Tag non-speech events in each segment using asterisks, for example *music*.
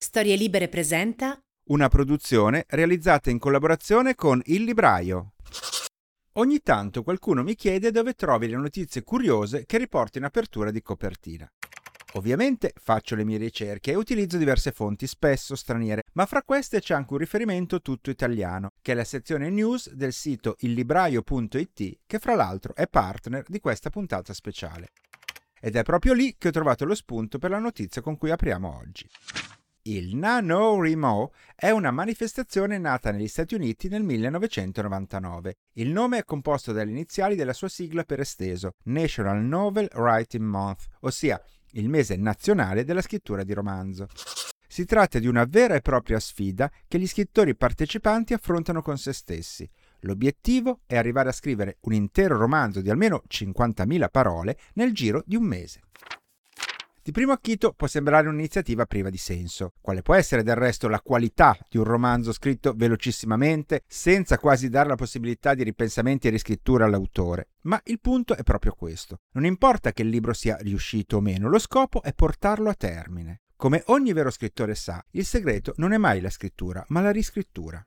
Storie Libere presenta una produzione realizzata in collaborazione con Il Libraio. Ogni tanto qualcuno mi chiede dove trovi le notizie curiose che riporto in apertura di copertina. Ovviamente faccio le mie ricerche e utilizzo diverse fonti, spesso straniere, ma fra queste c'è anche un riferimento tutto italiano, che è la sezione news del sito illibraio.it, che fra l'altro è partner di questa puntata speciale. Ed è proprio lì che ho trovato lo spunto per la notizia con cui apriamo oggi. Il NaNoWriMo è una manifestazione nata negli Stati Uniti nel 1999. Il nome è composto dalle iniziali della sua sigla per esteso, National Novel Writing Month, ossia il mese nazionale della scrittura di romanzo. Si tratta di una vera e propria sfida che gli scrittori partecipanti affrontano con se stessi. L'obiettivo è arrivare a scrivere un intero romanzo di almeno 50.000 parole nel giro di un mese. Di primo acchito può sembrare un'iniziativa priva di senso. Quale può essere del resto la qualità di un romanzo scritto velocissimamente, senza quasi dare la possibilità di ripensamenti e riscrittura all'autore? Ma il punto è proprio questo. Non importa che il libro sia riuscito o meno, lo scopo è portarlo a termine. Come ogni vero scrittore sa, il segreto non è mai la scrittura, ma la riscrittura.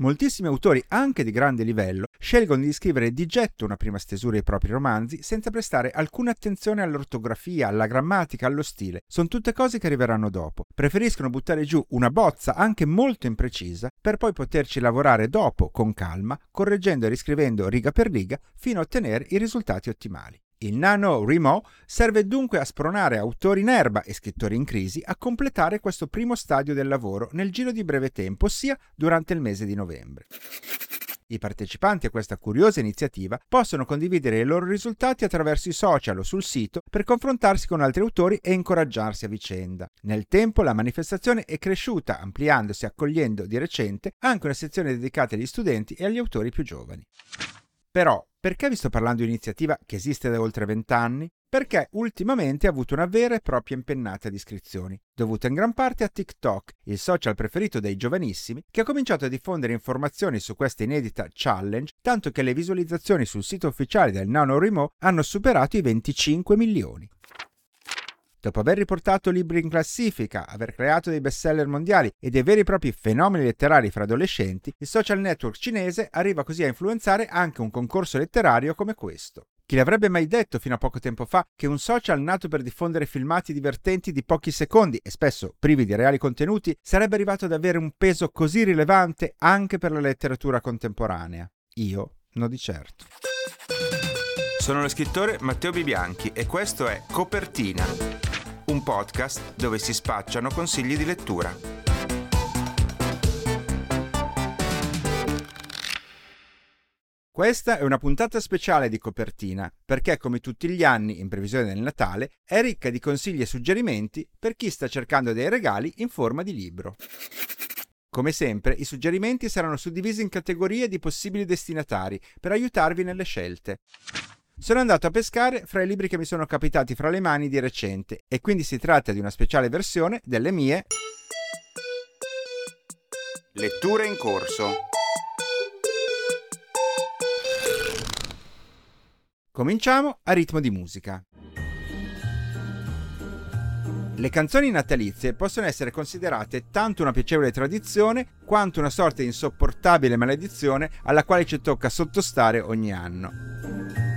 Moltissimi autori, anche di grande livello, scelgono di scrivere di getto una prima stesura dei propri romanzi senza prestare alcuna attenzione all'ortografia, alla grammatica, allo stile. Sono tutte cose che arriveranno dopo. Preferiscono buttare giù una bozza anche molto imprecisa per poi poterci lavorare dopo con calma, correggendo e riscrivendo riga per riga fino a ottenere i risultati ottimali. Il Nano Remo serve dunque a spronare autori in erba e scrittori in crisi a completare questo primo stadio del lavoro nel giro di breve tempo, ossia durante il mese di novembre. I partecipanti a questa curiosa iniziativa possono condividere i loro risultati attraverso i social o sul sito per confrontarsi con altri autori e incoraggiarsi a vicenda. Nel tempo la manifestazione è cresciuta, ampliandosi e accogliendo di recente anche una sezione dedicata agli studenti e agli autori più giovani. Però, perché vi sto parlando di un'iniziativa che esiste da oltre vent'anni? Perché ultimamente ha avuto una vera e propria impennata di iscrizioni, dovuta in gran parte a TikTok, il social preferito dai giovanissimi, che ha cominciato a diffondere informazioni su questa inedita challenge, tanto che le visualizzazioni sul sito ufficiale del NaNoWriMo hanno superato i 25 milioni. Dopo aver riportato libri in classifica, aver creato dei bestseller mondiali e dei veri e propri fenomeni letterari fra adolescenti, il social network cinese arriva così a influenzare anche un concorso letterario come questo. Chi l'avrebbe mai detto fino a poco tempo fa che un social nato per diffondere filmati divertenti di pochi secondi e spesso privi di reali contenuti sarebbe arrivato ad avere un peso così rilevante anche per la letteratura contemporanea? Io no di certo. Sono lo scrittore Matteo Bibianchi e questo è Copertina, un podcast dove si spacciano consigli di lettura. Questa è una puntata speciale di copertina, perché come tutti gli anni, in previsione del Natale, è ricca di consigli e suggerimenti per chi sta cercando dei regali in forma di libro. Come sempre, i suggerimenti saranno suddivisi in categorie di possibili destinatari per aiutarvi nelle scelte. Sono andato a pescare fra i libri che mi sono capitati fra le mani di recente e quindi si tratta di una speciale versione delle mie letture in corso. Cominciamo a ritmo di musica. Le canzoni natalizie possono essere considerate tanto una piacevole tradizione quanto una sorta di insopportabile maledizione alla quale ci tocca sottostare ogni anno.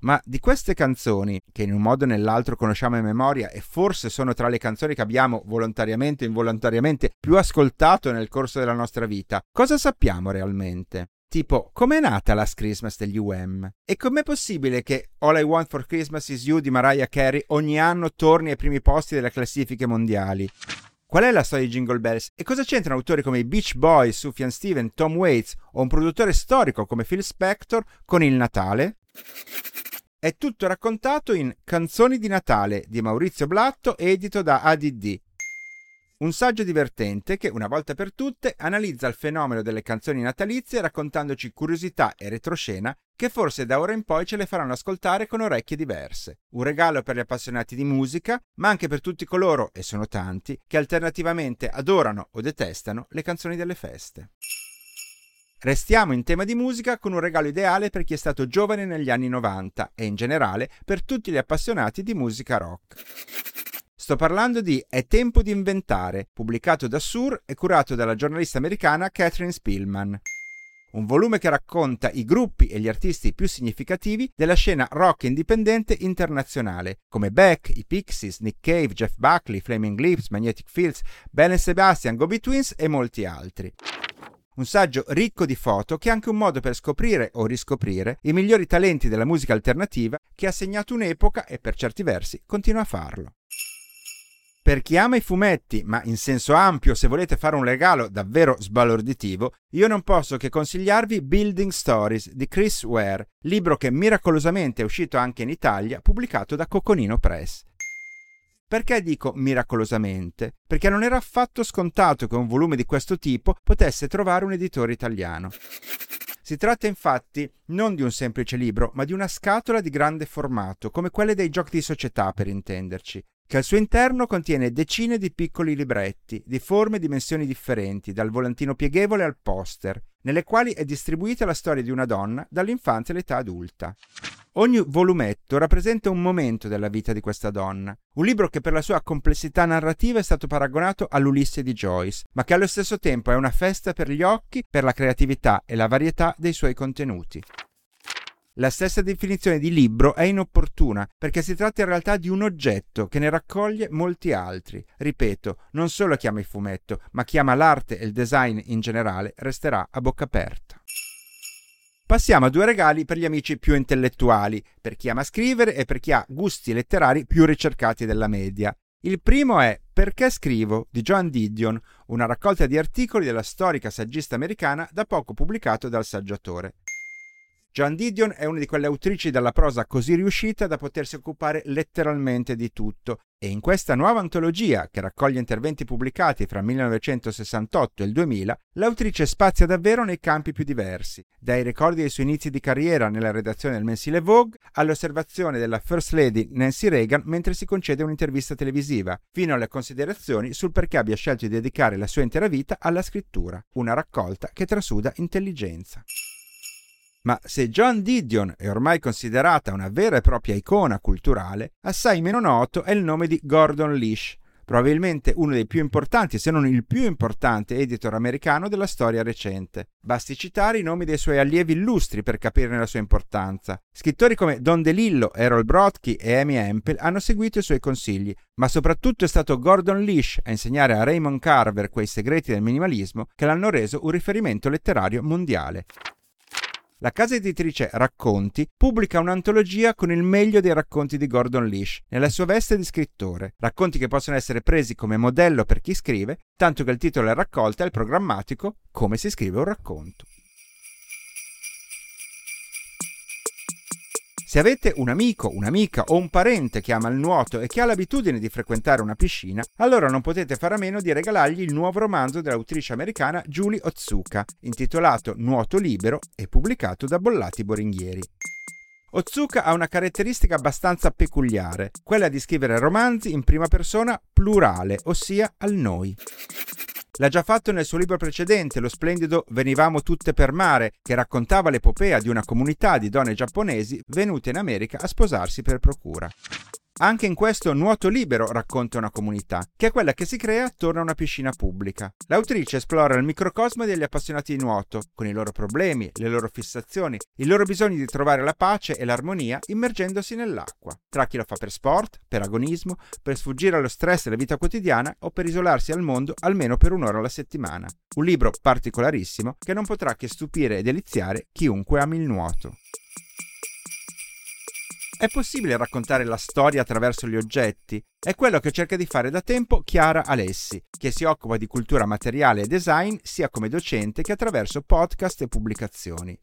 Ma di queste canzoni, che in un modo o nell'altro conosciamo in memoria e forse sono tra le canzoni che abbiamo volontariamente o involontariamente più ascoltato nel corso della nostra vita, cosa sappiamo realmente? Tipo, com'è nata Last Christmas degli UM? E com'è possibile che All I Want for Christmas is You di Mariah Carey ogni anno torni ai primi posti delle classifiche mondiali? Qual è la storia di Jingle Bells? E cosa c'entrano autori come i Beach Boys, Sufjan Steven, Tom Waits o un produttore storico come Phil Spector con il Natale? È tutto raccontato in Canzoni di Natale di Maurizio Blatto, edito da ADD. Un saggio divertente che, una volta per tutte, analizza il fenomeno delle canzoni natalizie raccontandoci curiosità e retroscena che forse da ora in poi ce le faranno ascoltare con orecchie diverse. Un regalo per gli appassionati di musica, ma anche per tutti coloro, e sono tanti, che alternativamente adorano o detestano le canzoni delle feste. Restiamo in tema di musica con un regalo ideale per chi è stato giovane negli anni 90 e in generale per tutti gli appassionati di musica rock. Sto parlando di È tempo di inventare, pubblicato da Sur e curato dalla giornalista americana Catherine Spillman. Un volume che racconta i gruppi e gli artisti più significativi della scena rock indipendente internazionale, come Beck, i Pixies, Nick Cave, Jeff Buckley, Flaming Lips, Magnetic Fields, Ben Sebastian, Gobi Twins e molti altri. Un saggio ricco di foto che è anche un modo per scoprire o riscoprire i migliori talenti della musica alternativa che ha segnato un'epoca e per certi versi continua a farlo. Per chi ama i fumetti, ma in senso ampio se volete fare un regalo davvero sbalorditivo, io non posso che consigliarvi Building Stories di Chris Ware, libro che miracolosamente è uscito anche in Italia, pubblicato da Coconino Press. Perché dico miracolosamente? Perché non era affatto scontato che un volume di questo tipo potesse trovare un editore italiano. Si tratta infatti non di un semplice libro, ma di una scatola di grande formato, come quelle dei giochi di società per intenderci, che al suo interno contiene decine di piccoli libretti, di forme e dimensioni differenti, dal volantino pieghevole al poster, nelle quali è distribuita la storia di una donna dall'infanzia all'età adulta. Ogni volumetto rappresenta un momento della vita di questa donna, un libro che per la sua complessità narrativa è stato paragonato all'Ulisse di Joyce, ma che allo stesso tempo è una festa per gli occhi, per la creatività e la varietà dei suoi contenuti. La stessa definizione di libro è inopportuna perché si tratta in realtà di un oggetto che ne raccoglie molti altri. Ripeto, non solo chi ama il fumetto, ma chi ama l'arte e il design in generale resterà a bocca aperta. Passiamo a due regali per gli amici più intellettuali, per chi ama scrivere e per chi ha gusti letterari più ricercati della media. Il primo è Perché scrivo di Joan Didion, una raccolta di articoli della storica saggista americana da poco pubblicato dal saggiatore. Joan Didion è una di quelle autrici dalla prosa così riuscita da potersi occupare letteralmente di tutto e in questa nuova antologia, che raccoglie interventi pubblicati fra 1968 e il 2000, l'autrice spazia davvero nei campi più diversi, dai ricordi dei suoi inizi di carriera nella redazione del mensile Vogue all'osservazione della First Lady Nancy Reagan mentre si concede un'intervista televisiva, fino alle considerazioni sul perché abbia scelto di dedicare la sua intera vita alla scrittura, una raccolta che trasuda intelligenza. Ma se John Didion è ormai considerata una vera e propria icona culturale, assai meno noto è il nome di Gordon Lish, probabilmente uno dei più importanti, se non il più importante editor americano della storia recente. Basti citare i nomi dei suoi allievi illustri per capirne la sua importanza. Scrittori come Don DeLillo, Errol Brodsky e Amy Hempel hanno seguito i suoi consigli, ma soprattutto è stato Gordon Lish a insegnare a Raymond Carver quei segreti del minimalismo che l'hanno reso un riferimento letterario mondiale. La casa editrice Racconti pubblica un'antologia con il meglio dei racconti di Gordon Lish, nella sua veste di scrittore. Racconti che possono essere presi come modello per chi scrive, tanto che il titolo è raccolta è il programmatico Come si scrive un racconto. Se avete un amico, un'amica o un parente che ama il nuoto e che ha l'abitudine di frequentare una piscina, allora non potete fare a meno di regalargli il nuovo romanzo dell'autrice americana Julie Otsuka, intitolato Nuoto libero e pubblicato da Bollati Boringhieri. Otsuka ha una caratteristica abbastanza peculiare, quella di scrivere romanzi in prima persona plurale, ossia al noi. L'ha già fatto nel suo libro precedente, lo splendido Venivamo tutte per mare, che raccontava l'epopea di una comunità di donne giapponesi venute in America a sposarsi per procura. Anche in questo Nuoto Libero racconta una comunità, che è quella che si crea attorno a una piscina pubblica. L'autrice esplora il microcosmo degli appassionati di nuoto, con i loro problemi, le loro fissazioni, il loro bisogno di trovare la pace e l'armonia immergendosi nell'acqua, tra chi lo fa per sport, per agonismo, per sfuggire allo stress della vita quotidiana o per isolarsi al mondo almeno per un'ora alla settimana. Un libro particolarissimo che non potrà che stupire e deliziare chiunque ami il nuoto. È possibile raccontare la storia attraverso gli oggetti? È quello che cerca di fare da tempo Chiara Alessi, che si occupa di cultura materiale e design sia come docente che attraverso podcast e pubblicazioni.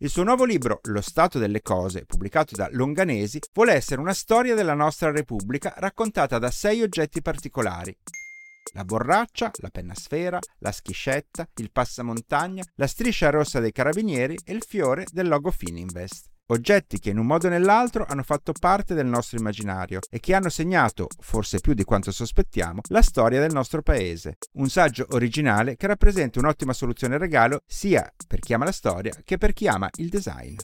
Il suo nuovo libro, Lo Stato delle Cose, pubblicato da Longanesi, vuole essere una storia della nostra Repubblica raccontata da sei oggetti particolari. La borraccia, la penna sfera, la schiscetta, il passamontagna, la striscia rossa dei carabinieri e il fiore del logo Fininvest. Oggetti che in un modo o nell'altro hanno fatto parte del nostro immaginario e che hanno segnato, forse più di quanto sospettiamo, la storia del nostro paese. Un saggio originale che rappresenta un'ottima soluzione regalo sia per chi ama la storia che per chi ama il design.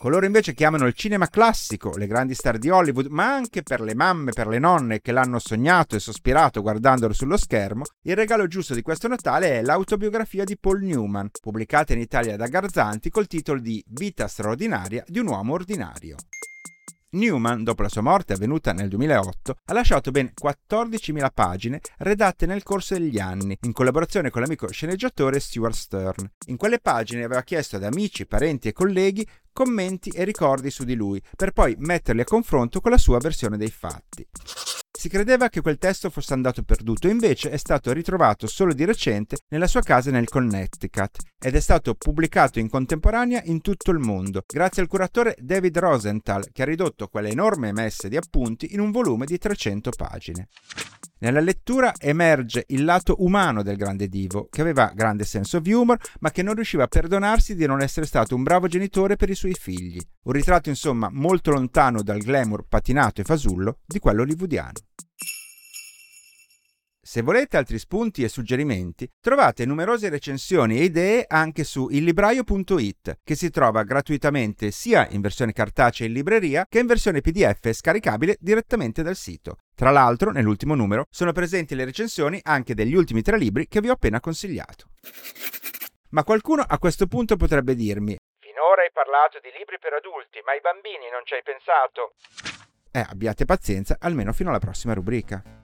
Coloro invece che amano il cinema classico, le grandi star di Hollywood, ma anche per le mamme, per le nonne che l'hanno sognato e sospirato guardandolo sullo schermo, il regalo giusto di questo Natale è l'autobiografia di Paul Newman, pubblicata in Italia da Garzanti col titolo di Vita straordinaria di un uomo ordinario. Newman, dopo la sua morte avvenuta nel 2008, ha lasciato ben 14.000 pagine redatte nel corso degli anni, in collaborazione con l'amico sceneggiatore Stuart Stern. In quelle pagine aveva chiesto ad amici, parenti e colleghi commenti e ricordi su di lui, per poi metterli a confronto con la sua versione dei fatti. Si credeva che quel testo fosse andato perduto, invece è stato ritrovato solo di recente nella sua casa nel Connecticut ed è stato pubblicato in contemporanea in tutto il mondo, grazie al curatore David Rosenthal, che ha ridotto quelle enorme messe di appunti in un volume di 300 pagine. Nella lettura emerge il lato umano del grande divo, che aveva grande senso di humor, ma che non riusciva a perdonarsi di non essere stato un bravo genitore per i suoi figli. Un ritratto, insomma, molto lontano dal glamour patinato e fasullo di quello hollywoodiano. Se volete altri spunti e suggerimenti, trovate numerose recensioni e idee anche su illibraio.it, che si trova gratuitamente sia in versione cartacea in libreria che in versione PDF scaricabile direttamente dal sito. Tra l'altro, nell'ultimo numero sono presenti le recensioni anche degli ultimi tre libri che vi ho appena consigliato. Ma qualcuno a questo punto potrebbe dirmi: Finora hai parlato di libri per adulti, ma ai bambini non ci hai pensato? Eh, abbiate pazienza, almeno fino alla prossima rubrica.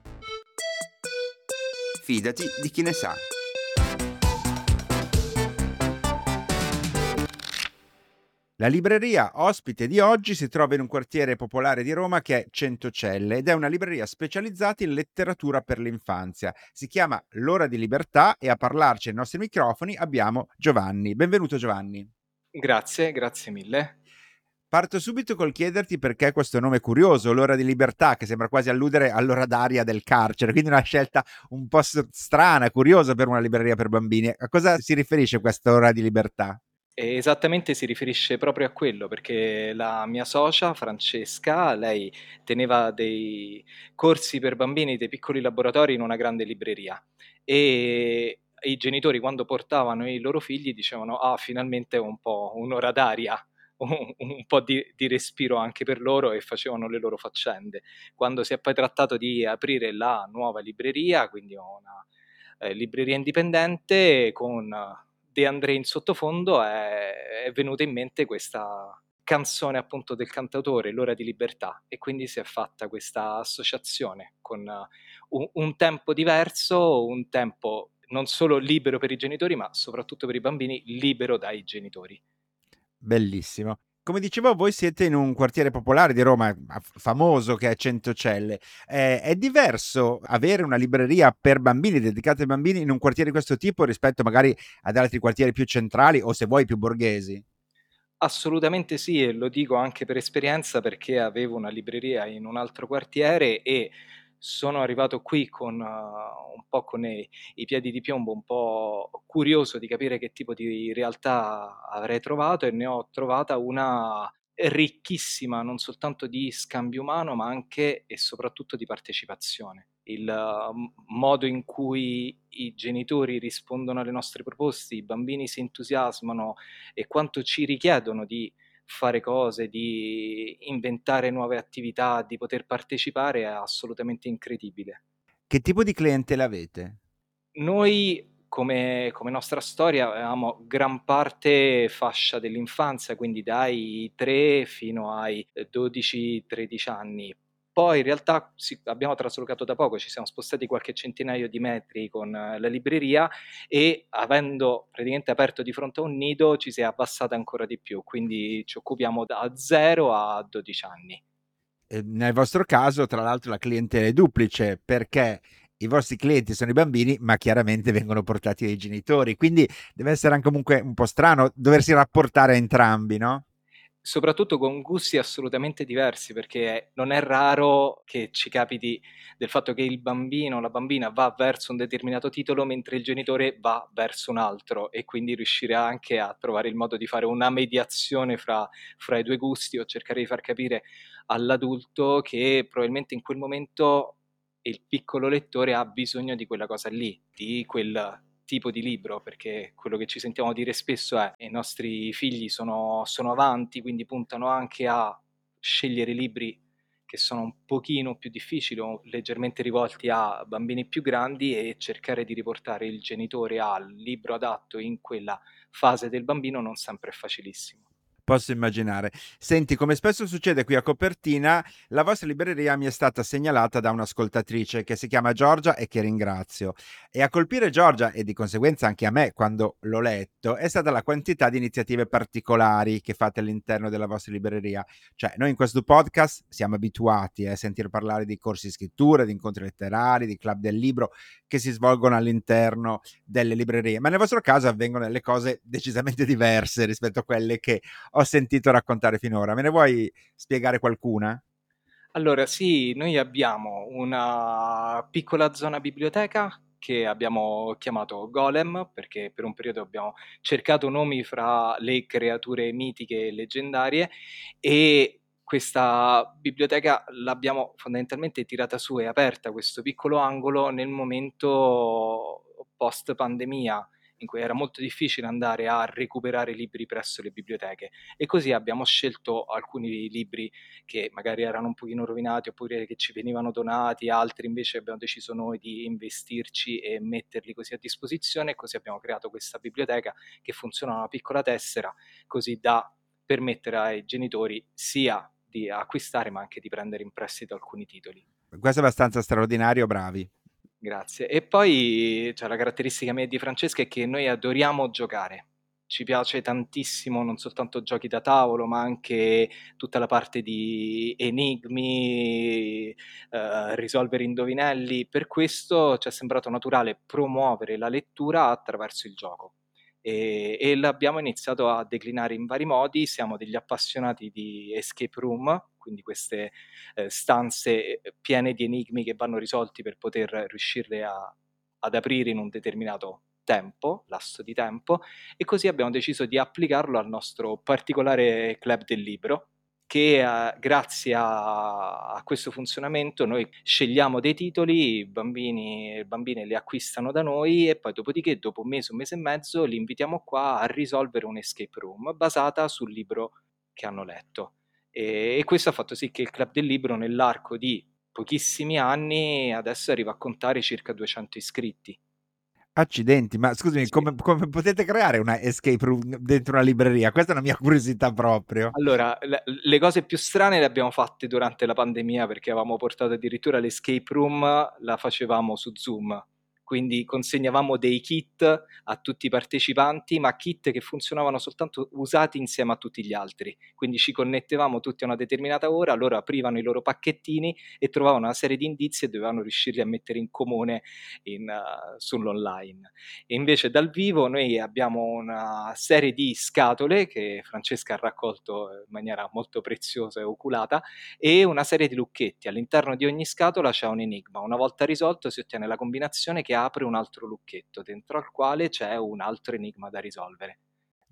Fidati di chi ne sa. La libreria ospite di oggi si trova in un quartiere popolare di Roma che è Centocelle ed è una libreria specializzata in letteratura per l'infanzia. Si chiama L'ora di libertà e a parlarci ai nostri microfoni abbiamo Giovanni. Benvenuto Giovanni. Grazie, grazie mille. Parto subito col chiederti perché questo nome curioso, l'ora di libertà, che sembra quasi alludere all'ora d'aria del carcere, quindi una scelta un po' strana, curiosa per una libreria per bambini. A cosa si riferisce questa ora di libertà? Esattamente si riferisce proprio a quello, perché la mia socia Francesca, lei teneva dei corsi per bambini, dei piccoli laboratori in una grande libreria e i genitori quando portavano i loro figli dicevano ah finalmente un po' un'ora d'aria un, un po' di, di, respiro anche per loro e facevano le loro faccende. Quando si è poi trattato di aprire la nuova libreria, quindi una eh, libreria indipendente con De André in sottofondo, è, è venuta in mente questa canzone appunto del cantautore, L'ora di libertà, e quindi si è fatta questa associazione con uh, un, un tempo diverso, un tempo non solo libero per i genitori, ma soprattutto per i bambini libero dai genitori. Bellissimo. Come dicevo, voi siete in un quartiere popolare di Roma famoso che è Centocelle. Eh, è diverso avere una libreria per bambini, dedicata ai bambini, in un quartiere di questo tipo rispetto magari ad altri quartieri più centrali o se vuoi più borghesi? Assolutamente sì, e lo dico anche per esperienza perché avevo una libreria in un altro quartiere e sono arrivato qui con uh, un po' con i, i, piedi di piombo, un po' curioso di capire che tipo di realtà avrei trovato e ne ho trovata una ricchissima non soltanto di scambio umano ma anche e soprattutto di partecipazione. Il uh, modo in cui i genitori rispondono alle nostre proposte, i bambini si entusiasmano e quanto ci richiedono di fare cose, di inventare nuove attività, di poter partecipare è assolutamente incredibile. Che tipo di clientela avete? Noi come, come, nostra storia avevamo gran parte fascia dell'infanzia, quindi dai 3 fino ai 12-13 anni. Poi in realtà sì, abbiamo traslocato da poco, ci siamo spostati qualche centinaio di metri con eh, la libreria e avendo praticamente aperto di fronte a un nido ci si è abbassata ancora di più, quindi ci occupiamo da 0 a 12 anni. Nel vostro caso, tra l'altro, la clientela è duplice perché i vostri clienti sono i bambini, ma chiaramente vengono portati dai genitori, quindi deve essere anche comunque un po' strano doversi rapportare a entrambi, no? Soprattutto con gusti assolutamente diversi, perché non è raro che ci capiti del fatto che il bambino o la bambina va verso un determinato titolo mentre il genitore va verso un altro e quindi riuscire anche a trovare il modo di fare una mediazione fra, fra i due gusti o cercare di far capire all'adulto che probabilmente in quel momento il piccolo lettore ha bisogno di quella cosa lì, di quel tipo di libro, perché quello che ci sentiamo dire spesso è i nostri figli sono, sono avanti, quindi puntano anche a scegliere libri che sono un pochino più difficili o leggermente rivolti a bambini più grandi e cercare di riportare il genitore al libro adatto in quella fase del bambino non sempre è facilissimo. Posso immaginare. Senti, come spesso succede qui a Copertina, la vostra libreria mi è stata segnalata da un'ascoltatrice che si chiama Giorgia e che ringrazio. E a colpire Giorgia e di conseguenza anche a me quando l'ho letto è stata la quantità di iniziative particolari che fate all'interno della vostra libreria. Cioè, noi in questo podcast siamo abituati a sentire parlare di corsi di scrittura, di incontri letterari, di club del libro che si svolgono all'interno delle librerie, ma nel vostro caso avvengono delle cose decisamente diverse rispetto a quelle che ho sentito raccontare finora. Me ne vuoi spiegare qualcuna? Allora, sì, noi abbiamo una piccola zona biblioteca che abbiamo chiamato Golem perché per un periodo abbiamo cercato nomi fra le creature mitiche e leggendarie e questa biblioteca l'abbiamo fondamentalmente tirata su e aperta questo piccolo angolo nel momento post pandemia in cui era molto difficile andare a recuperare libri presso le biblioteche e così abbiamo scelto alcuni libri che magari erano un pochino rovinati oppure che ci venivano donati, altri invece abbiamo deciso noi di investirci e metterli così a disposizione e così abbiamo creato questa biblioteca che funziona una piccola tessera così da permettere ai genitori sia di acquistare ma anche di prendere in prestito alcuni titoli. Questo è abbastanza straordinario, bravi. Grazie. E poi cioè, la caratteristica mia di Francesca è che noi adoriamo giocare. Ci piace tantissimo non soltanto giochi da tavolo, ma anche tutta la parte di enigmi, eh, risolvere indovinelli. Per questo ci è sembrato naturale promuovere la lettura attraverso il gioco. E, e l'abbiamo iniziato a declinare in vari modi. Siamo degli appassionati di escape room, quindi queste eh, stanze eh, piene di enigmi che vanno risolti per poter riuscirle a, ad aprire in un determinato tempo, lasso di tempo, e così abbiamo deciso di applicarlo al nostro particolare club del libro, che eh, grazie a, a, questo funzionamento noi scegliamo dei titoli, i bambini e bambine li acquistano da noi e poi dopodiché dopo un mese, un mese e mezzo li invitiamo qua a risolvere un escape room basata sul libro che hanno letto. E, e questo ha fatto sì che il Club del Libro nell'arco di pochissimi anni adesso arriva a contare circa 200 iscritti. Accidenti, ma scusami, sì. come, come, potete creare una escape room dentro una libreria? Questa è una mia *laughs* curiosità proprio. Allora, le, le, cose più strane le abbiamo fatte durante la pandemia perché avevamo portato addirittura l'escape room, la facevamo su Zoom quindi consegnavamo dei kit a tutti i partecipanti, ma kit che funzionavano soltanto usati insieme a tutti gli altri. Quindi ci connettevamo tutti a una determinata ora, loro aprivano i loro pacchettini e trovavano una serie di indizi e dovevano riuscirli a mettere in comune in, uh, sull'online. E invece dal vivo noi abbiamo una serie di scatole che Francesca ha raccolto in maniera molto preziosa e oculata e una serie di lucchetti. All'interno di ogni scatola c'è un enigma. Una volta risolto si ottiene la combinazione che apre un altro lucchetto dentro al quale c'è un altro enigma da risolvere.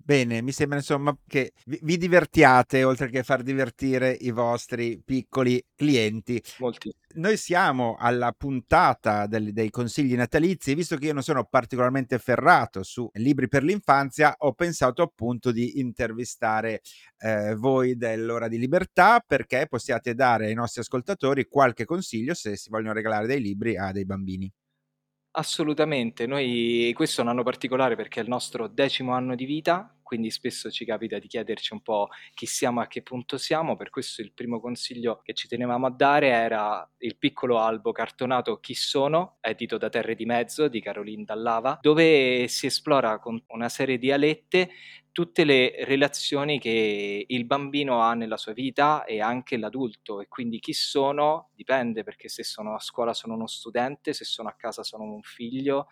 Bene, mi sembra insomma che vi, divertiate oltre che far divertire i vostri piccoli clienti. Molti. Noi siamo alla puntata del, dei consigli natalizi e visto che io non sono particolarmente ferrato su libri per l'infanzia, ho pensato appunto di intervistare eh, voi dell'ora di libertà perché possiate dare ai nostri ascoltatori qualche consiglio se si vogliono regalare dei libri a dei bambini. Assolutamente, noi questo è un anno particolare perché è il nostro decimo anno di vita, quindi spesso ci capita di chiederci un po' chi siamo a che punto siamo, per questo il primo consiglio che ci tenevamo a dare era il piccolo albo cartonato Chi sono, edito da Terre di Mezzo di Caroline Dallava, dove si esplora con una serie di alette tutte le relazioni che il bambino ha nella sua vita e anche l'adulto. E quindi chi sono? Dipende perché se sono a scuola sono uno studente, se sono a casa sono un figlio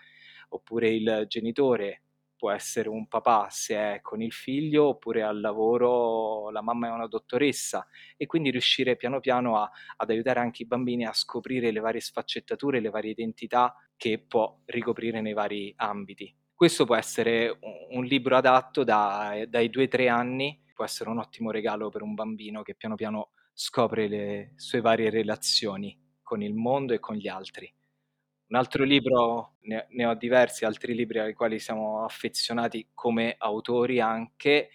oppure il genitore può essere un papà se è con il figlio oppure al lavoro la mamma è una dottoressa e quindi riuscire piano piano a, ad aiutare anche i bambini a scoprire le varie sfaccettature, le varie identità che può ricoprire nei vari ambiti. Questo può essere un libro adatto da, dai 2-3 anni, può essere un ottimo regalo per un bambino che piano piano scopre le sue varie relazioni con il mondo e con gli altri. Un altro libro, ne, ne ho diversi altri libri ai quali siamo affezionati come autori anche,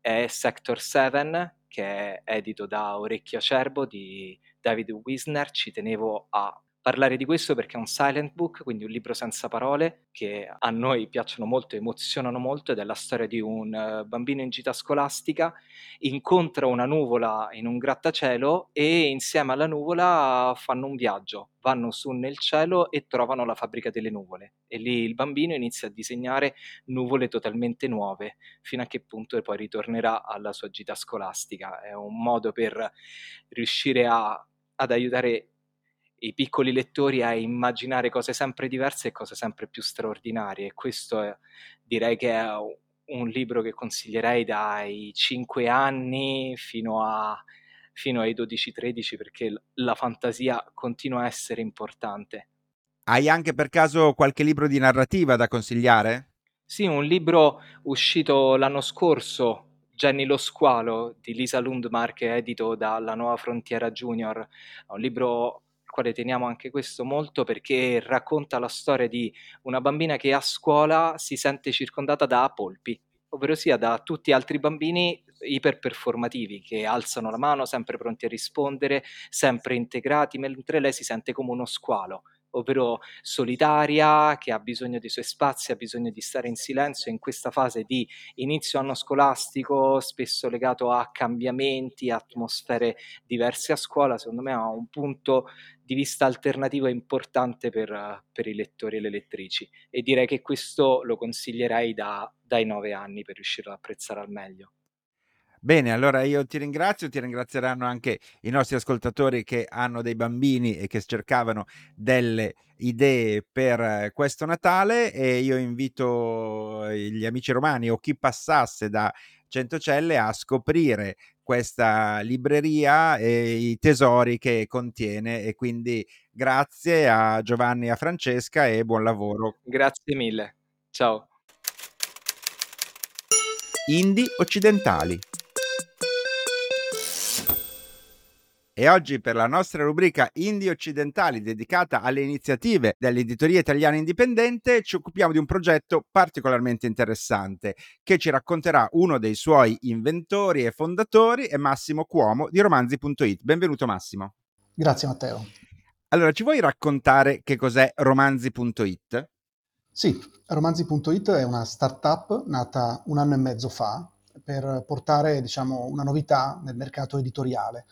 è Sector 7, che è edito da Orecchio Acerbo di David Wisner. Ci tenevo a parlare di questo perché è un silent book, quindi un libro senza parole che a noi piacciono molto, emozionano molto ed è la storia di un eh, bambino in gita scolastica, incontra una nuvola in un grattacielo e insieme alla nuvola fanno un viaggio, vanno su nel cielo e trovano la fabbrica delle nuvole e lì il bambino inizia a disegnare nuvole totalmente nuove fino a che punto poi ritornerà alla sua gita scolastica. È un modo per riuscire a, ad aiutare i piccoli lettori a immaginare cose sempre diverse e cose sempre più straordinarie. E questo è, direi che è un libro che consiglierei dai 5 anni fino, a, fino ai 12-13 perché la fantasia continua a essere importante. Hai anche per caso qualche libro di narrativa da consigliare? Sì, un libro uscito l'anno scorso, Jenny lo squalo di Lisa Lundmark, edito dalla Nuova Frontiera Junior. È un libro quale teniamo anche questo molto perché racconta la storia di una bambina che a scuola si sente circondata da polpi, ovvero sia da tutti altri bambini iperperformativi che alzano la mano sempre pronti a rispondere, sempre integrati, mentre lei si sente come uno squalo ovvero solitaria, che ha bisogno dei suoi spazi, ha bisogno di stare in silenzio in questa fase di inizio anno scolastico, spesso legato a cambiamenti, atmosfere diverse a scuola, secondo me ha un punto di vista alternativo importante per, per i lettori e le lettrici e direi che questo lo consiglierei da, dai nove anni per riuscire ad apprezzare al meglio. Bene, allora io ti ringrazio, ti ringrazieranno anche i nostri ascoltatori che hanno dei bambini e che cercavano delle idee per questo Natale e io invito gli amici romani o chi passasse da Centocelle a scoprire questa libreria e i tesori che contiene e quindi grazie a Giovanni e a Francesca e buon lavoro. Grazie mille. Ciao. Indie occidentali. E oggi per la nostra rubrica Indie Occidentali dedicata alle iniziative dell'editoria italiana indipendente ci occupiamo di un progetto particolarmente interessante che ci racconterà uno dei suoi inventori e fondatori è Massimo Cuomo di romanzi.it. Benvenuto Massimo. Grazie Matteo. Allora, ci vuoi raccontare che cos'è romanzi.it? Sì, romanzi.it è una startup nata un anno e mezzo fa per portare diciamo, una novità nel mercato editoriale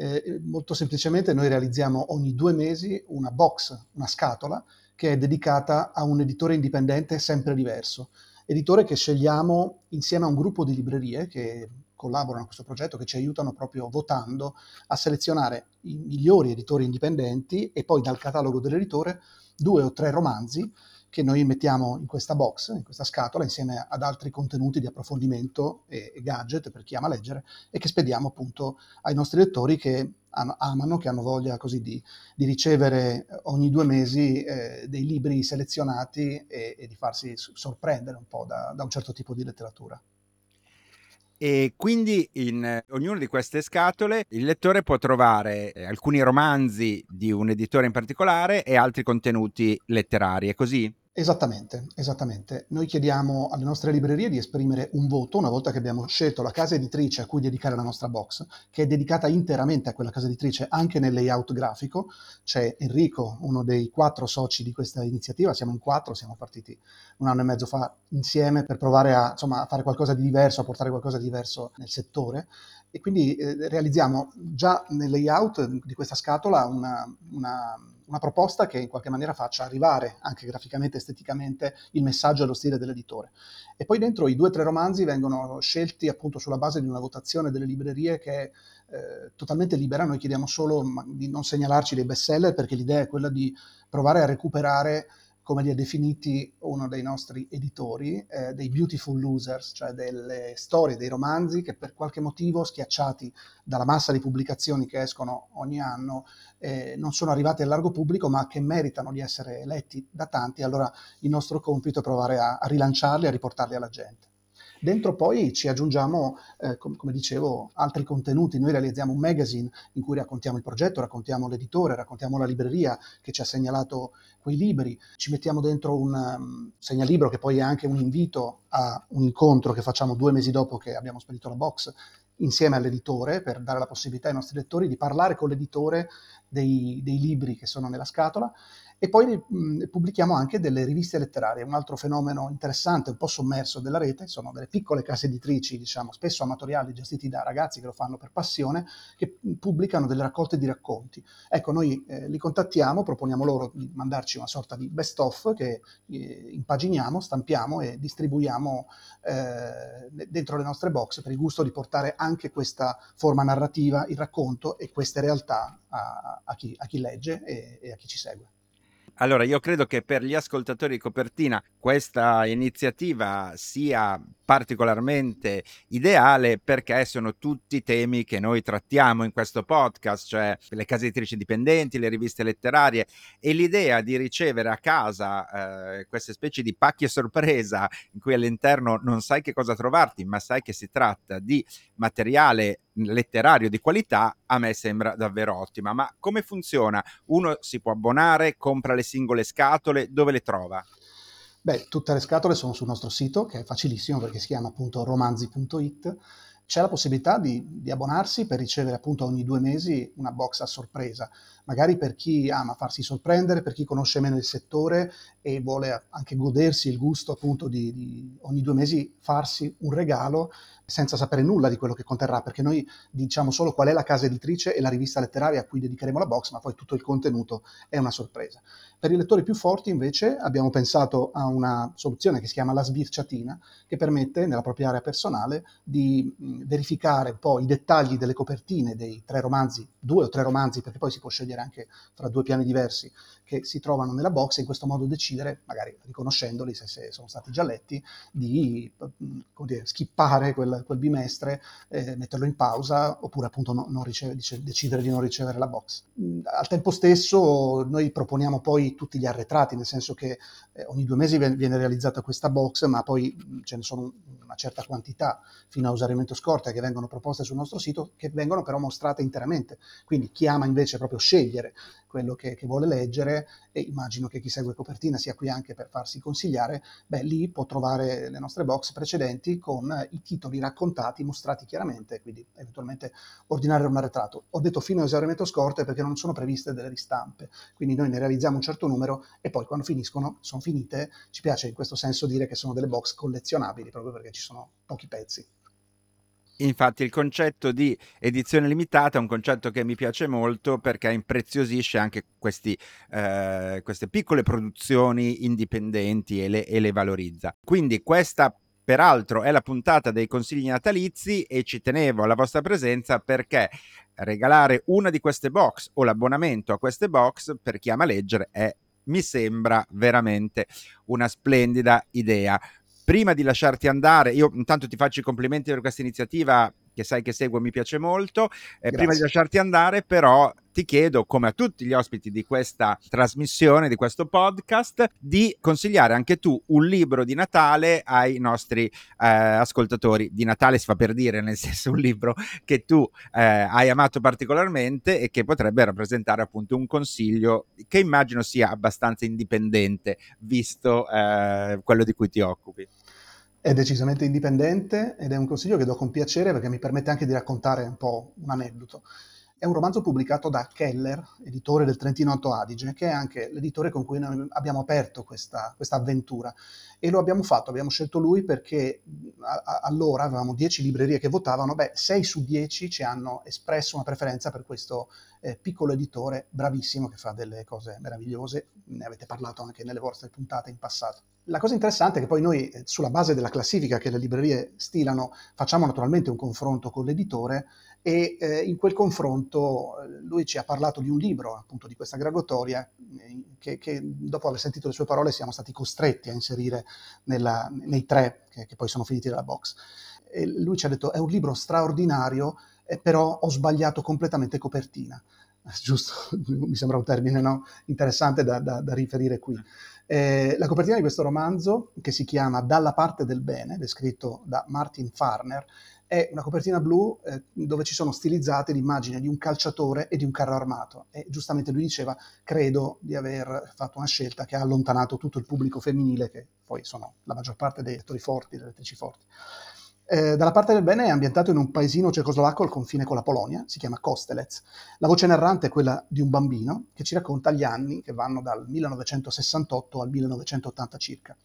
eh, molto semplicemente noi realizziamo ogni due mesi una box, una scatola, che è dedicata a un editore indipendente sempre diverso. Editore che scegliamo insieme a un gruppo di librerie che collaborano a questo progetto, che ci aiutano proprio votando a selezionare i migliori editori indipendenti e poi dal catalogo dell'editore due o tre romanzi che noi mettiamo in questa box, in questa scatola, insieme ad altri contenuti di approfondimento e, e gadget per chi ama leggere e che spediamo appunto ai nostri lettori che amano, che hanno voglia così di, di ricevere ogni due mesi eh, dei libri selezionati e, e, di farsi sorprendere un po' da, da un certo tipo di letteratura. E quindi in ognuna di queste scatole il lettore può trovare eh, alcuni romanzi di un editore in particolare e altri contenuti letterari, è così? Esattamente, esattamente. Noi chiediamo alle nostre librerie di esprimere un voto una volta che abbiamo scelto la casa editrice a cui dedicare la nostra box, che è dedicata interamente a quella casa editrice anche nel layout grafico. C'è Enrico, uno dei quattro soci di questa iniziativa, siamo in quattro, siamo partiti un anno e mezzo fa insieme per provare a, insomma, a fare qualcosa di diverso, a portare qualcosa di diverso nel settore e quindi eh, realizziamo già nel layout di questa scatola una, una una proposta che in qualche maniera faccia arrivare anche graficamente, esteticamente, il messaggio e lo stile dell'editore. E poi dentro i due o tre romanzi vengono scelti appunto sulla base di una votazione delle librerie che è eh, totalmente libera, noi chiediamo solo di non segnalarci dei bestseller perché l'idea è quella di provare a recuperare come li ha definiti uno dei nostri editori, eh, dei beautiful losers, cioè delle storie, dei romanzi che per qualche motivo, schiacciati dalla massa di pubblicazioni che escono ogni anno, eh, non sono arrivati al largo pubblico, ma che meritano di essere letti da tanti. Allora il nostro compito è provare a, a rilanciarli, a riportarli alla gente. Dentro poi ci aggiungiamo, eh, com- come dicevo, altri contenuti. Noi realizziamo un magazine in cui raccontiamo il progetto, raccontiamo l'editore, raccontiamo la libreria che ci ha segnalato quei libri. Ci mettiamo dentro un um, segnalibro che poi è anche un invito a un incontro che facciamo due mesi dopo che abbiamo spedito la box insieme all'editore per dare la possibilità ai nostri lettori di parlare con l'editore dei, dei libri che sono nella scatola e poi mh, pubblichiamo anche delle riviste letterarie, un altro fenomeno interessante, un po' sommerso della rete, sono delle piccole case editrici, diciamo, spesso amatoriali, gestiti da ragazzi che lo fanno per passione, che pubblicano delle raccolte di racconti. Ecco, noi eh, li contattiamo, proponiamo loro di mandarci una sorta di best of che eh, impaginiamo, stampiamo e distribuiamo eh, dentro le nostre box per il gusto di portare anche questa forma narrativa, il racconto e queste realtà a, a, chi, a chi, legge e, e a chi ci segue. Allora, io credo che per gli ascoltatori di copertina questa iniziativa sia particolarmente ideale perché sono tutti temi che noi trattiamo in questo podcast, cioè le case editrici dipendenti, le riviste letterarie e l'idea di ricevere a casa eh, queste specie di pacchi a sorpresa in cui all'interno non sai che cosa trovarti, ma sai che si tratta di materiale letterario di qualità a me sembra davvero ottima. Ma come funziona? Uno si può abbonare, compra le singole scatole, dove le trova? Beh, tutte le scatole sono sul nostro sito, che è facilissimo perché si chiama appunto romanzi.it. C'è la possibilità di, di abbonarsi per ricevere appunto ogni due mesi una box a sorpresa, magari per chi ama farsi sorprendere, per chi conosce meno il settore e vuole anche godersi il gusto appunto di, di ogni due mesi farsi un regalo senza sapere nulla di quello che conterrà, perché noi diciamo solo qual è la casa editrice e la rivista letteraria a cui dedicheremo la box, ma poi tutto il contenuto è una sorpresa. Per i lettori più forti invece abbiamo pensato a una soluzione che si chiama la sbirciatina, che permette nella propria area personale di verificare un po' i dettagli delle copertine dei tre romanzi, due o tre romanzi, perché poi si può scegliere anche fra due piani diversi, che si trovano nella box e in questo modo decidere, magari riconoscendoli se, se sono stati già letti, di dire, skippare quel, quel, bimestre, eh, metterlo in pausa oppure appunto no, non riceve, dice, decidere di non ricevere la box. Al tempo stesso noi proponiamo poi tutti gli arretrati, nel senso che eh, ogni due mesi viene realizzata questa box, ma poi ce ne sono una certa quantità fino a usarimento scorta che vengono proposte sul nostro sito, che vengono però mostrate interamente. Quindi chi ama invece proprio scegliere quello che, che, vuole leggere e immagino che chi segue copertina sia qui anche per farsi consigliare, beh lì può trovare le nostre box precedenti con i titoli raccontati, mostrati chiaramente, quindi eventualmente ordinare un arretrato. Ho detto fino a scorte perché non sono previste delle ristampe, quindi noi ne realizziamo un certo numero e poi quando finiscono, sono finite, ci piace in questo senso dire che sono delle box collezionabili proprio perché ci sono pochi pezzi. Infatti il concetto di edizione limitata è un concetto che mi piace molto perché impreziosisce anche questi, eh, queste piccole produzioni indipendenti e le, e le valorizza. Quindi questa peraltro è la puntata dei consigli natalizi e ci tenevo alla vostra presenza perché regalare una di queste box o l'abbonamento a queste box per chi ama leggere è mi sembra veramente una splendida idea prima di lasciarti andare, io intanto ti faccio i complimenti per questa iniziativa che sai che seguo mi piace molto. Eh, prima di lasciarti andare, però, ti chiedo, come a tutti gli ospiti di questa trasmissione, di questo podcast, di consigliare anche tu un libro di Natale ai nostri eh, ascoltatori. Di Natale si fa per dire, nel senso un libro che tu eh, hai amato particolarmente e che potrebbe rappresentare appunto un consiglio che immagino sia abbastanza indipendente, visto eh, quello di cui ti occupi. È decisamente indipendente ed è un consiglio che do con piacere perché mi permette anche di raccontare un po' un aneddoto. È un romanzo pubblicato da Keller, editore del Trentino Alto Adige, che è anche l'editore con cui noi abbiamo aperto questa, questa avventura. E lo abbiamo fatto, abbiamo scelto lui perché a, a, allora avevamo 10 librerie che votavano, beh, 6 su 10 ci hanno espresso una preferenza per questo eh, piccolo editore bravissimo che fa delle cose meravigliose, ne avete parlato anche nelle vostre puntate in passato. La cosa interessante è che poi noi, eh, sulla base della classifica che le librerie stilano, facciamo naturalmente un confronto con l'editore e eh, in quel confronto eh, lui ci ha parlato di un libro appunto di questa graduatoria eh, che, che, dopo aver sentito le sue parole siamo stati costretti a inserire nella, nei tre che, che, poi sono finiti nella box. E lui ci ha detto è un libro straordinario, però ho sbagliato completamente copertina. *laughs* Giusto, *laughs* mi sembra un termine no? interessante da, da, da riferire qui. Eh, la copertina di questo romanzo, che si chiama Dalla parte del bene, descritto da Martin Farner, è una copertina blu eh, dove ci sono stilizzate l'immagine di un calciatore e di un carro armato. E giustamente lui diceva, credo di aver fatto una scelta che ha allontanato tutto il pubblico femminile, che poi sono la maggior parte dei lettori forti, delle lettrici forti. Eh, dalla parte del bene è ambientato in un paesino cecoslovacco al confine con la Polonia, si chiama Kostelec. La voce narrante è quella di un bambino che ci racconta gli anni che vanno dal 1968 al 1980 circa.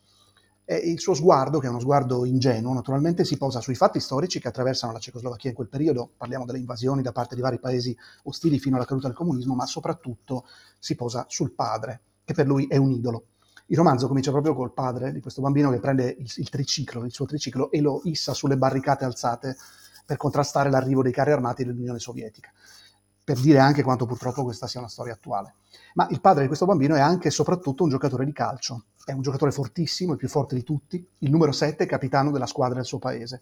E il suo sguardo, che è uno sguardo ingenuo, naturalmente si posa sui fatti storici che attraversano la Cecoslovacchia in quel periodo, parliamo delle invasioni da parte di vari paesi ostili fino alla caduta del comunismo, ma soprattutto si posa sul padre, che per lui è un idolo. Il romanzo comincia proprio col padre di questo bambino che prende il, il triciclo, il suo triciclo, e lo issa sulle barricate alzate per contrastare l'arrivo dei carri armati dell'Unione Sovietica. Per dire anche quanto purtroppo questa sia una storia attuale. Ma il padre di questo bambino è anche e soprattutto un giocatore di calcio. È un giocatore fortissimo, il più forte di tutti, il numero 7, capitano della squadra del suo paese.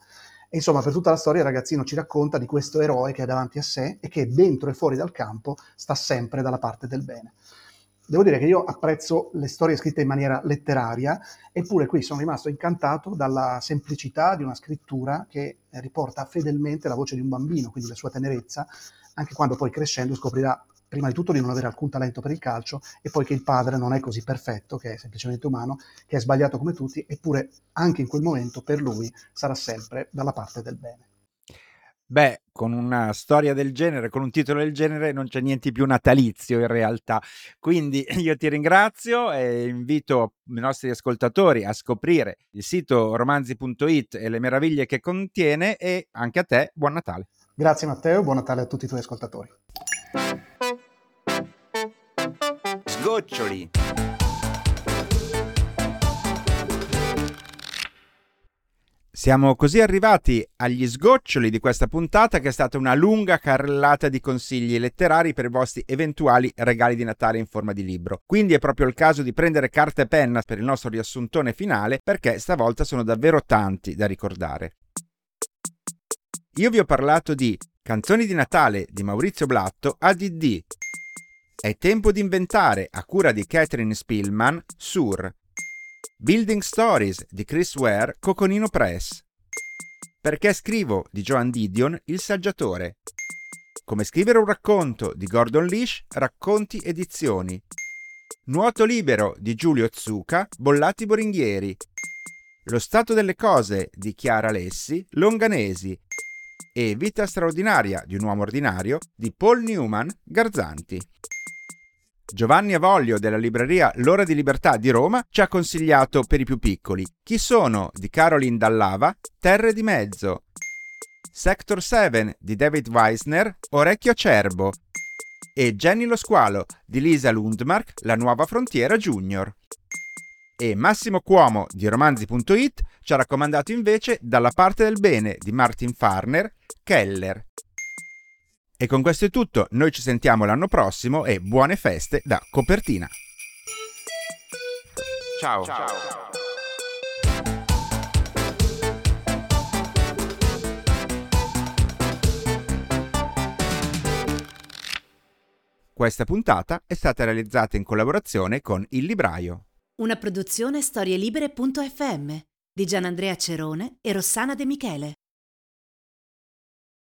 E insomma, per tutta la storia il ragazzino ci racconta di questo eroe che è davanti a sé e che dentro e fuori dal campo sta sempre dalla parte del bene. Devo dire che io apprezzo le storie scritte in maniera letteraria, eppure qui sono rimasto incantato dalla semplicità di una scrittura che riporta fedelmente la voce di un bambino, quindi la sua tenerezza, anche quando poi crescendo scoprirà prima di tutto di non avere alcun talento per il calcio e poi che il padre non è così perfetto, che è semplicemente umano, che è sbagliato come tutti, eppure anche in quel momento per lui sarà sempre dalla parte del bene. Beh, con una storia del genere, con un titolo del genere, non c'è niente più natalizio in realtà. Quindi *laughs* io ti ringrazio e invito i nostri ascoltatori a scoprire il sito romanzi.it e le meraviglie che contiene e anche a te buon Natale. Grazie Matteo, buon Natale a tutti i tuoi ascoltatori. Sgoccioli. Siamo così arrivati agli sgoccioli di questa puntata che è stata una lunga carrellata di consigli letterari per i vostri eventuali regali di Natale in forma di libro. Quindi è proprio il caso di prendere carta e penna per il nostro riassuntone finale perché stavolta sono davvero tanti da ricordare. Io vi ho parlato di Canzoni di Natale di Maurizio Blatto ADD. È tempo di inventare a cura di Catherine Spillman Sur Building Stories di Chris Ware, Coconino Press. Perché scrivo di Joan Didion, Il saggiatore. Come scrivere un racconto di Gordon Lish, Racconti Edizioni. Nuoto libero di Giulio Zucca, Bollati Boringhieri. Lo stato delle cose di Chiara Lessi, Longanesi. E Vita straordinaria di un uomo ordinario di Paul Newman, Garzanti. Giovanni Avoglio della libreria L'ora di libertà di Roma ci ha consigliato per i più piccoli Chi sono di Caroline Dallava, Terre di mezzo. Sector 7 di David Weisner, Orecchio Cerbo. E Jenny lo squalo di Lisa Lundmark, La nuova frontiera junior. E Massimo Cuomo di romanzi.it ci ha raccomandato invece Dalla parte del bene di Martin Farner, Keller. E con questo è tutto, noi ci sentiamo l'anno prossimo e buone feste da Copertina. Ciao. Ciao. Questa puntata è stata realizzata in collaborazione con Il Libraio. Una produzione storielibere.fm di Gianandrea Cerone e Rossana De Michele.